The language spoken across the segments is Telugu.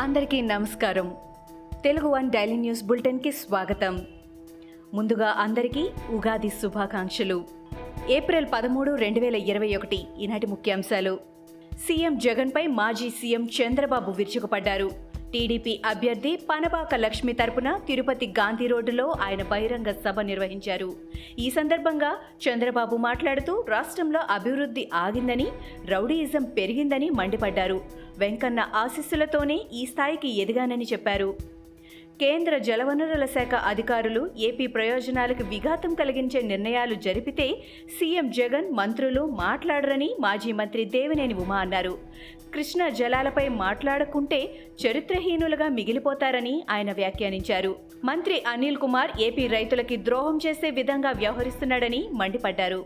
అందరికీ నమస్కారం. తెలుగు వన్ డైలీ న్యూస్ బులెటిన్కి స్వాగతం. ముందుగా అందరికీ ఉగాది శుభాకాంక్షలు. ఏప్రిల్ పదమూడు రెండు వేల ఇరవై ఒకటి ఈనాటి ముఖ్యాంశాలు. సీఎం జగన్పై మాజీ సీఎం చంద్రబాబు విరుచుకుపడ్డారు. టీడీపీ అభ్యర్థి పనబాక లక్ష్మి తరపున తిరుపతి గాంధీ రోడ్డులో ఆయన బహిరంగ సభ నిర్వహించారు. ఈ సందర్భంగా చంద్రబాబు మాట్లాడుతూ రాష్ట్రంలో అభివృద్ధి ఆగిందని రౌడీయిజం పెరిగిందని మండిపడ్డారు. వెంకన్న ఆశీస్సులతోనే ఈ స్థాయికి ఎదిగానని చెప్పారు. కేంద్ర జలవనరుల శాఖ అధికారులు ఏపీ ప్రయోజనాలకు విఘాతం కలిగించే నిర్ణయాలు జరిపితే సీఎం జగన్ మంత్రులు మాట్లాడరని మాజీ మంత్రి దేవినేని ఉమా అన్నారు. కృష్ణా జలాలపై మాట్లాడకుంటే చరిత్రహీనులుగా మిగిలిపోతారని ఆయన వ్యాఖ్యానించారు. మంత్రి అనిల్ కుమార్ ఏపీ రైతులకి ద్రోహం చేసే విధంగా వ్యవహరిస్తున్నాడని మండిపడ్డారు.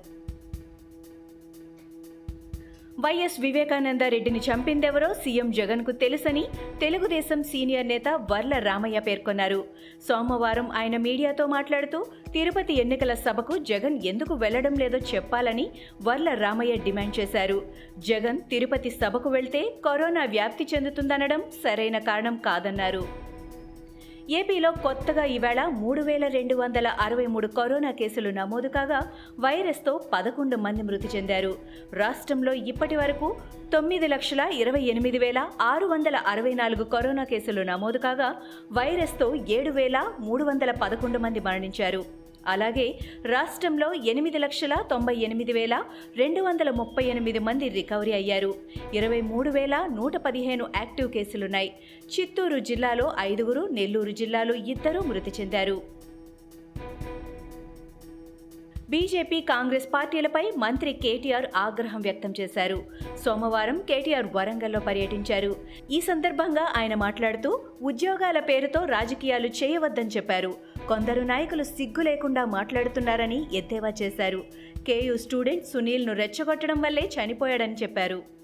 వైఎస్ వివేకానంద రెడ్డిని చంపిందెవరో సీఎం జగన్కు తెలుసని తెలుగుదేశం సీనియర్ నేత వర్ల రామయ్య పేర్కొన్నారు. సోమవారం ఆయన మీడియాతో మాట్లాడుతూ తిరుపతి ఎన్నికల సభకు జగన్ ఎందుకు వెళ్ళడం లేదో చెప్పాలని వర్ల రామయ్య డిమాండ్ చేశారు. జగన్ తిరుపతి సభకు వెళ్తే కరోనా వ్యాప్తి చెందుతుందనడం సరైన కారణం కాదన్నారు. ఏపీలో కొత్తగా ఈవేళ మూడు వేల రెండు వందల అరవై మూడు కరోనా కేసులు నమోదు కాగా వైరస్తో పదకొండు మంది మృతి చెందారు. రాష్ట్రంలో ఇప్పటి వరకు తొమ్మిది లక్షల ఇరవై ఎనిమిది వేల ఆరు వందల అరవై నాలుగు కరోనా కేసులు నమోదు కాగా వైరస్తో ఏడు వేల మూడు వందల పదకొండు మంది మరణించారు. అలాగే రాష్ట్రంలో ఎనిమిది లక్షల తొంభై ఎనిమిది వేల రెండు వందల ముప్పై ఎనిమిది మంది రికవరీ అయ్యారు. ఇరవై మూడు వేల నూట పదిహేను యాక్టివ్ కేసులున్నాయి. చిత్తూరు జిల్లాలో ఐదుగురు నెల్లూరు జిల్లాలో ఇద్దరు మృతి చెందారు. బీజేపీ కాంగ్రెస్ పార్టీలపై మంత్రి కేటీఆర్ ఆగ్రహం వ్యక్తం చేశారు. సోమవారం కేటీఆర్ వరంగల్లో పర్యటించారు. ఈ సందర్భంగా ఆయన మాట్లాడుతూ ఉద్యోగాల పేరుతో రాజకీయాలు చేయవద్దని చెప్పారు. కొందరు నాయకులు సిగ్గు లేకుండా మాట్లాడుతున్నారని ఎద్దేవా చేశారు. కేయూ స్టూడెంట్ సునీల్ను రెచ్చగొట్టడం వల్లే చనిపోయాడని చెప్పారు.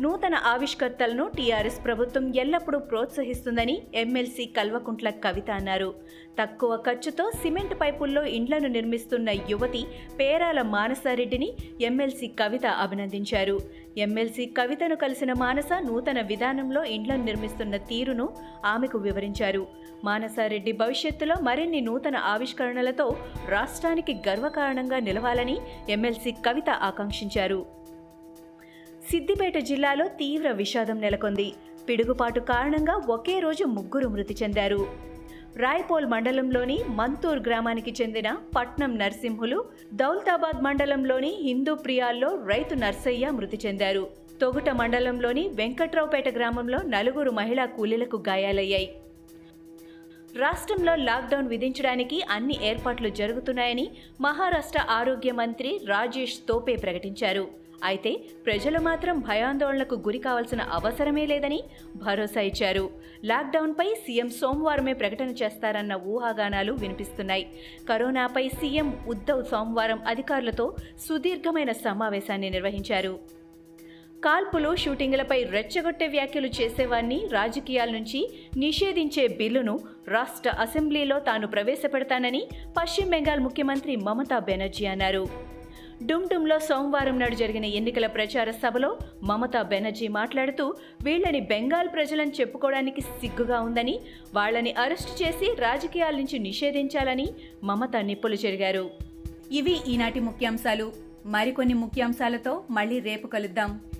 నూతన ఆవిష్కర్తలను టీఆర్ఎస్ ప్రభుత్వం ఎల్లప్పుడూ ప్రోత్సహిస్తుందని ఎమ్మెల్సీ కల్వకుంట్ల కవిత అన్నారు. తక్కువ ఖర్చుతో సిమెంట్ పైపుల్లో ఇండ్లను నిర్మిస్తున్న యువతి పేరాల మానసారెడ్డిని ఎమ్మెల్సీ కవిత అభినందించారు. ఎమ్మెల్సీ కవితను కలిసిన మానస నూతన విధానంలో ఇండ్లను నిర్మిస్తున్న తీరును ఆమెకు వివరించారు. మానసారెడ్డి భవిష్యత్తులో మరిన్ని నూతన ఆవిష్కరణలతో రాష్ట్రానికి గర్వకారణంగా నిలవాలని ఎమ్మెల్సీ కవిత ఆకాంక్షించారు. సిద్దిపేట జిల్లాలో తీవ్ర విషాదం నెలకొంది. పిడుగుపాటు కారణంగా ఒకే రోజు ముగ్గురు మృతి చెందారు. రాయ్పోల్ మండలంలోని మంతూర్ గ్రామానికి చెందిన పట్నం నర్సింహులు దౌల్తాబాద్ మండలంలోని హిందూ ప్రియాల్లో రైతు నర్సయ్య మృతి చెందారు. తొగుట మండలంలోని వెంకట్రావుపేట గ్రామంలో నలుగురు మహిళా కూలీలకు గాయాలయ్యాయి. రాష్ట్రంలో లాక్డౌన్ విధించడానికి అన్ని ఏర్పాట్లు జరుగుతున్నాయని మహారాష్ట్ర ఆరోగ్య మంత్రి రాజేష్ తోపే ప్రకటించారు. అయితే ప్రజలు మాత్రం భయాందోళనకు గురి కావాల్సిన అవసరమే లేదని భరోసా ఇచ్చారు. లాక్డౌన్పై సీఎం సోమవారమే ప్రకటన చేస్తారన్న ఊహాగానాలు వినిపిస్తున్నాయి. కరోనాపై సీఎం ఉద్ధవ్ సోమవారం అధికారులతో సుదీర్ఘమైన సమావేశాన్ని నిర్వహించారు. కాల్పులు షూటింగ్లపై రెచ్చగొట్టే వ్యాఖ్యలు చేసేవారిని రాజకీయాల నుంచి నిషేధించే బిల్లును రాష్ట్ర అసెంబ్లీలో తాను ప్రవేశపెడతానని పశ్చిమ బెంగాల్ ముఖ్యమంత్రి మమతా బెనర్జీ అన్నారు. డుమ్డుమ్లో సోమవారం నాడు జరిగిన ఎన్నికల ప్రచార సభలో మమతా బెనర్జీ మాట్లాడుతూ వీళ్ళని బెంగాల్ ప్రజలను చెప్పుకోవడానికి సిగ్గుగా ఉందని వాళ్ళని అరెస్టు చేసి రాజకీయాల నుంచి నిషేధించాలని మమత నిప్పులు చెరిగారు ఇవి ఈనాటి ముఖ్యాంశాలు. మరికొన్ని ముఖ్యాంశాలతో మళ్ళీ రేపు కలుద్దాం.